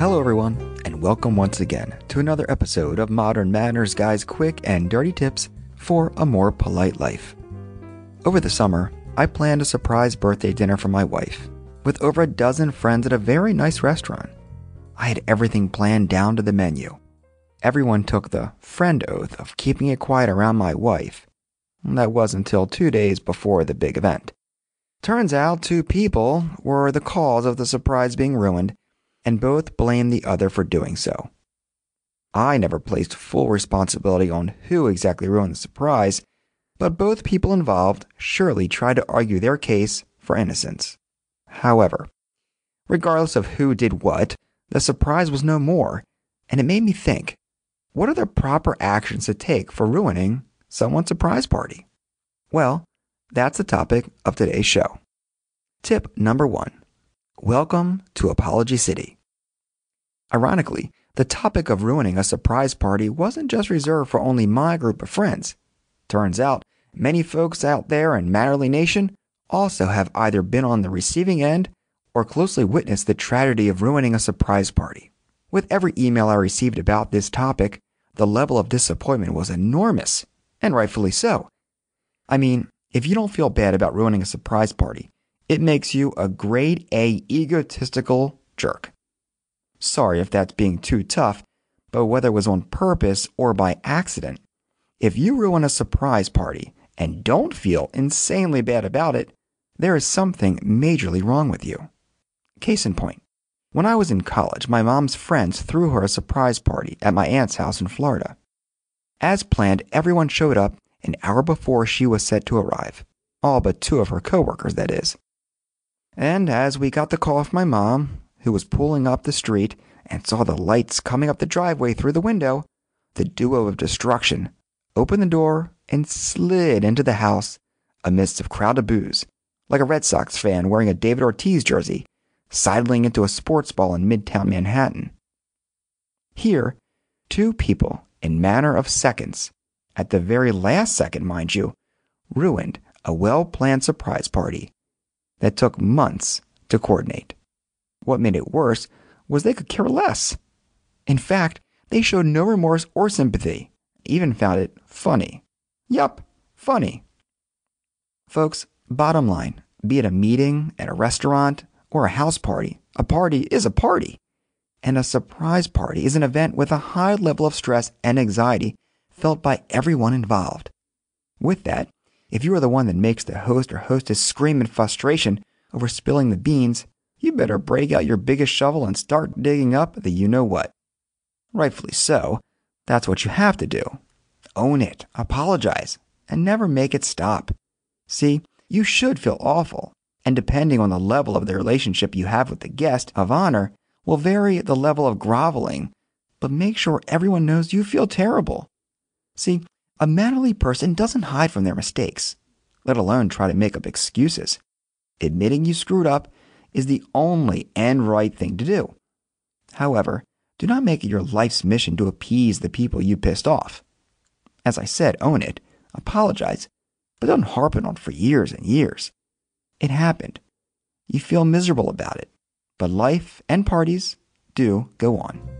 Hello, everyone, and welcome once again to another episode of Modern Manners Guy's quick and dirty tips for a more polite life. Over the summer, I planned a surprise birthday dinner for my wife with over a dozen friends at a very nice restaurant. I had everything planned down to the menu. Everyone took the friend oath of keeping it quiet around my wife. That was until two days before the big event. Turns out two people were the cause of the surprise being ruined, and both blame the other for doing so. I never placed full responsibility on who exactly ruined the surprise, but both people involved surely tried to argue their case for innocence. However, regardless of who did what, the surprise was no more, and it made me think what are the proper actions to take for ruining someone's surprise party? Well, that's the topic of today's show. Tip number one Welcome to Apology City. Ironically, the topic of ruining a surprise party wasn't just reserved for only my group of friends. Turns out, many folks out there in Mannerly Nation also have either been on the receiving end or closely witnessed the tragedy of ruining a surprise party. With every email I received about this topic, the level of disappointment was enormous, and rightfully so. I mean, if you don't feel bad about ruining a surprise party, it makes you a grade A egotistical jerk. Sorry if that's being too tough, but whether it was on purpose or by accident, if you ruin a surprise party and don't feel insanely bad about it, there is something majorly wrong with you. Case in point, when I was in college, my mom's friends threw her a surprise party at my aunt's house in Florida. As planned, everyone showed up an hour before she was set to arrive. All but two of her coworkers, that is. And as we got the call from my mom, who was pulling up the street and saw the lights coming up the driveway through the window, the duo of destruction opened the door and slid into the house amidst a crowd of boos, like a Red Sox fan wearing a David Ortiz jersey, sidling into a sports ball in midtown Manhattan. Here, two people, in manner of seconds, at the very last second, mind you, ruined a well planned surprise party that took months to coordinate. What made it worse was they could care less. In fact, they showed no remorse or sympathy, even found it funny. Yup, funny. Folks, bottom line be it a meeting at a restaurant or a house party, a party is a party. And a surprise party is an event with a high level of stress and anxiety felt by everyone involved. With that, if you are the one that makes the host or hostess scream in frustration over spilling the beans, you better break out your biggest shovel and start digging up the you know what. Rightfully so. That's what you have to do. Own it, apologize, and never make it stop. See, you should feel awful, and depending on the level of the relationship you have with the guest of honor, will vary the level of groveling, but make sure everyone knows you feel terrible. See, a mannerly person doesn't hide from their mistakes, let alone try to make up excuses. Admitting you screwed up is the only and right thing to do. However, do not make it your life's mission to appease the people you pissed off. As I said, own it, apologize, but don't harp it on for years and years. It happened. You feel miserable about it, but life and parties do go on.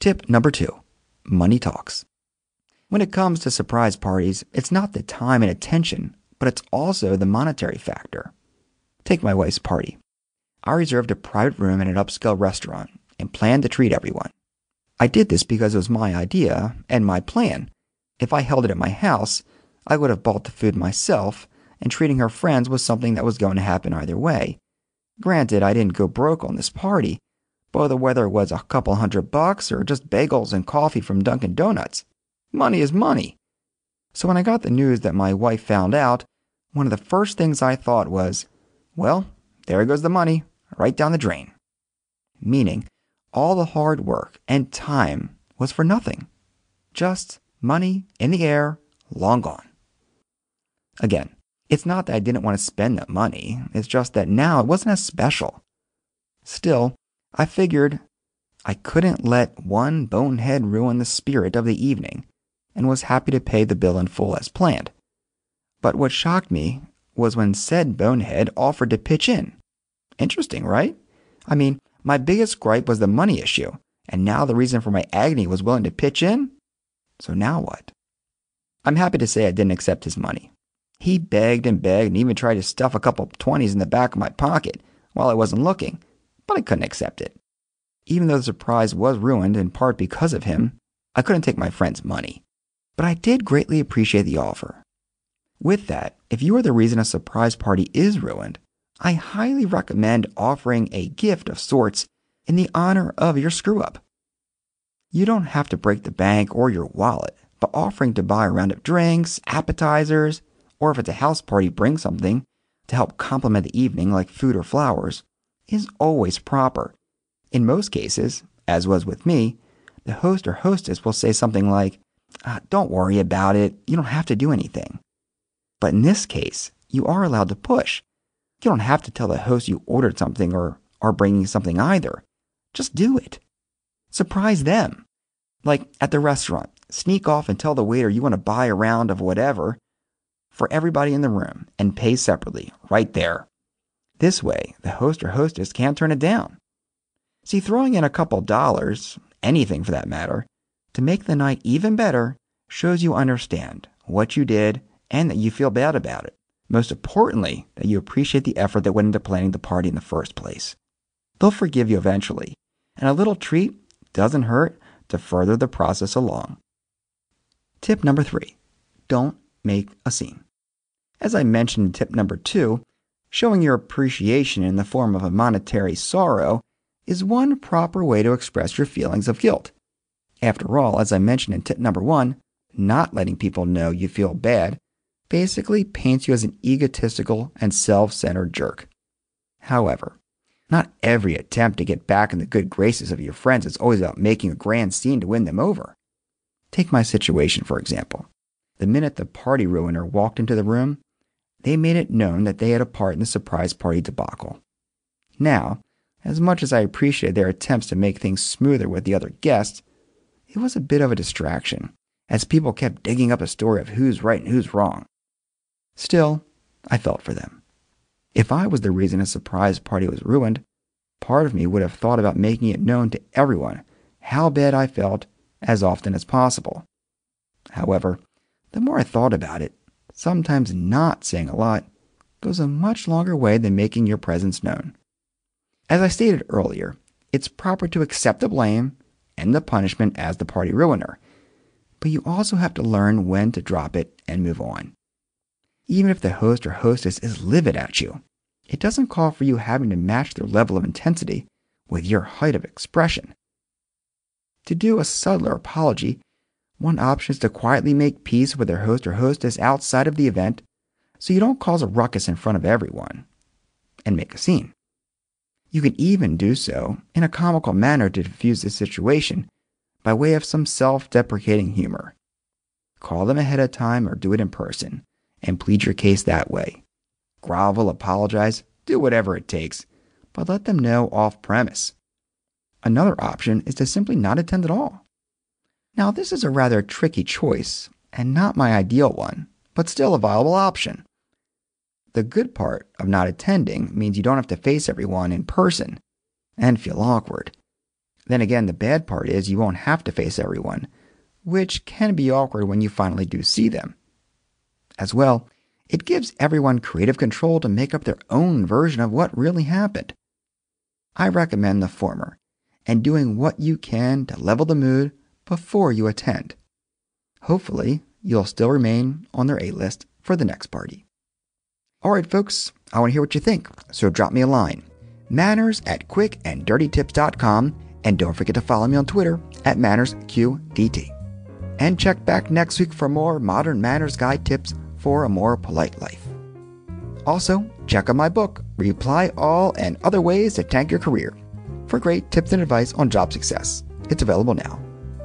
Tip number two money talks. When it comes to surprise parties, it's not the time and attention, but it's also the monetary factor. Take my wife's party. I reserved a private room in an upscale restaurant and planned to treat everyone. I did this because it was my idea and my plan. If I held it at my house, I would have bought the food myself, and treating her friends was something that was going to happen either way. Granted, I didn't go broke on this party, but whether it was a couple hundred bucks or just bagels and coffee from Dunkin' Donuts, money is money. So when I got the news that my wife found out, one of the first things I thought was, well, there goes the money, right down the drain. Meaning, all the hard work and time was for nothing. Just money in the air, long gone. Again, it's not that I didn't want to spend that money, it's just that now it wasn't as special. Still, I figured I couldn't let one bonehead ruin the spirit of the evening and was happy to pay the bill in full as planned. But what shocked me was when said bonehead offered to pitch in. Interesting, right? I mean, my biggest gripe was the money issue, and now the reason for my agony was willing to pitch in? So now what? I'm happy to say I didn't accept his money. He begged and begged and even tried to stuff a couple 20s in the back of my pocket while I wasn't looking, but I couldn't accept it. Even though the surprise was ruined in part because of him, I couldn't take my friend's money. But I did greatly appreciate the offer. With that, if you are the reason a surprise party is ruined, I highly recommend offering a gift of sorts in the honor of your screw up. You don't have to break the bank or your wallet, but offering to buy a round of drinks, appetizers, or if it's a house party, bring something to help complement the evening like food or flowers, is always proper. In most cases, as was with me, the host or hostess will say something like, ah, Don't worry about it, you don't have to do anything. But in this case, you are allowed to push. You don't have to tell the host you ordered something or are bringing something either. Just do it. Surprise them. Like at the restaurant, sneak off and tell the waiter you want to buy a round of whatever for everybody in the room and pay separately right there. This way, the host or hostess can't turn it down. See, throwing in a couple dollars, anything for that matter, to make the night even better shows you understand what you did and that you feel bad about it. Most importantly, that you appreciate the effort that went into planning the party in the first place. They'll forgive you eventually, and a little treat doesn't hurt to further the process along. Tip number three don't make a scene. As I mentioned in tip number two, showing your appreciation in the form of a monetary sorrow is one proper way to express your feelings of guilt. After all, as I mentioned in tip number one, not letting people know you feel bad basically paints you as an egotistical and self centered jerk. However, not every attempt to get back in the good graces of your friends is always about making a grand scene to win them over. Take my situation, for example. The minute the party ruiner walked into the room, they made it known that they had a part in the surprise party debacle. Now, As much as I appreciated their attempts to make things smoother with the other guests, it was a bit of a distraction, as people kept digging up a story of who's right and who's wrong. Still, I felt for them. If I was the reason a surprise party was ruined, part of me would have thought about making it known to everyone how bad I felt as often as possible. However, the more I thought about it, sometimes not saying a lot goes a much longer way than making your presence known. As I stated earlier, it's proper to accept the blame and the punishment as the party ruiner, but you also have to learn when to drop it and move on. Even if the host or hostess is livid at you, it doesn't call for you having to match their level of intensity with your height of expression. To do a subtler apology, one option is to quietly make peace with their host or hostess outside of the event so you don't cause a ruckus in front of everyone and make a scene. You can even do so in a comical manner to diffuse the situation by way of some self deprecating humor. Call them ahead of time or do it in person and plead your case that way. Grovel, apologize, do whatever it takes, but let them know off premise. Another option is to simply not attend at all. Now, this is a rather tricky choice and not my ideal one, but still a viable option. The good part of not attending means you don't have to face everyone in person and feel awkward. Then again, the bad part is you won't have to face everyone, which can be awkward when you finally do see them. As well, it gives everyone creative control to make up their own version of what really happened. I recommend the former, and doing what you can to level the mood before you attend. Hopefully, you'll still remain on their A list for the next party. All right, folks, I want to hear what you think, so drop me a line. Manners at quickanddirtytips.com, and don't forget to follow me on Twitter at MannersQDT. And check back next week for more Modern Manners Guide tips for a more polite life. Also, check out my book, Reply All and Other Ways to Tank Your Career, for great tips and advice on job success. It's available now.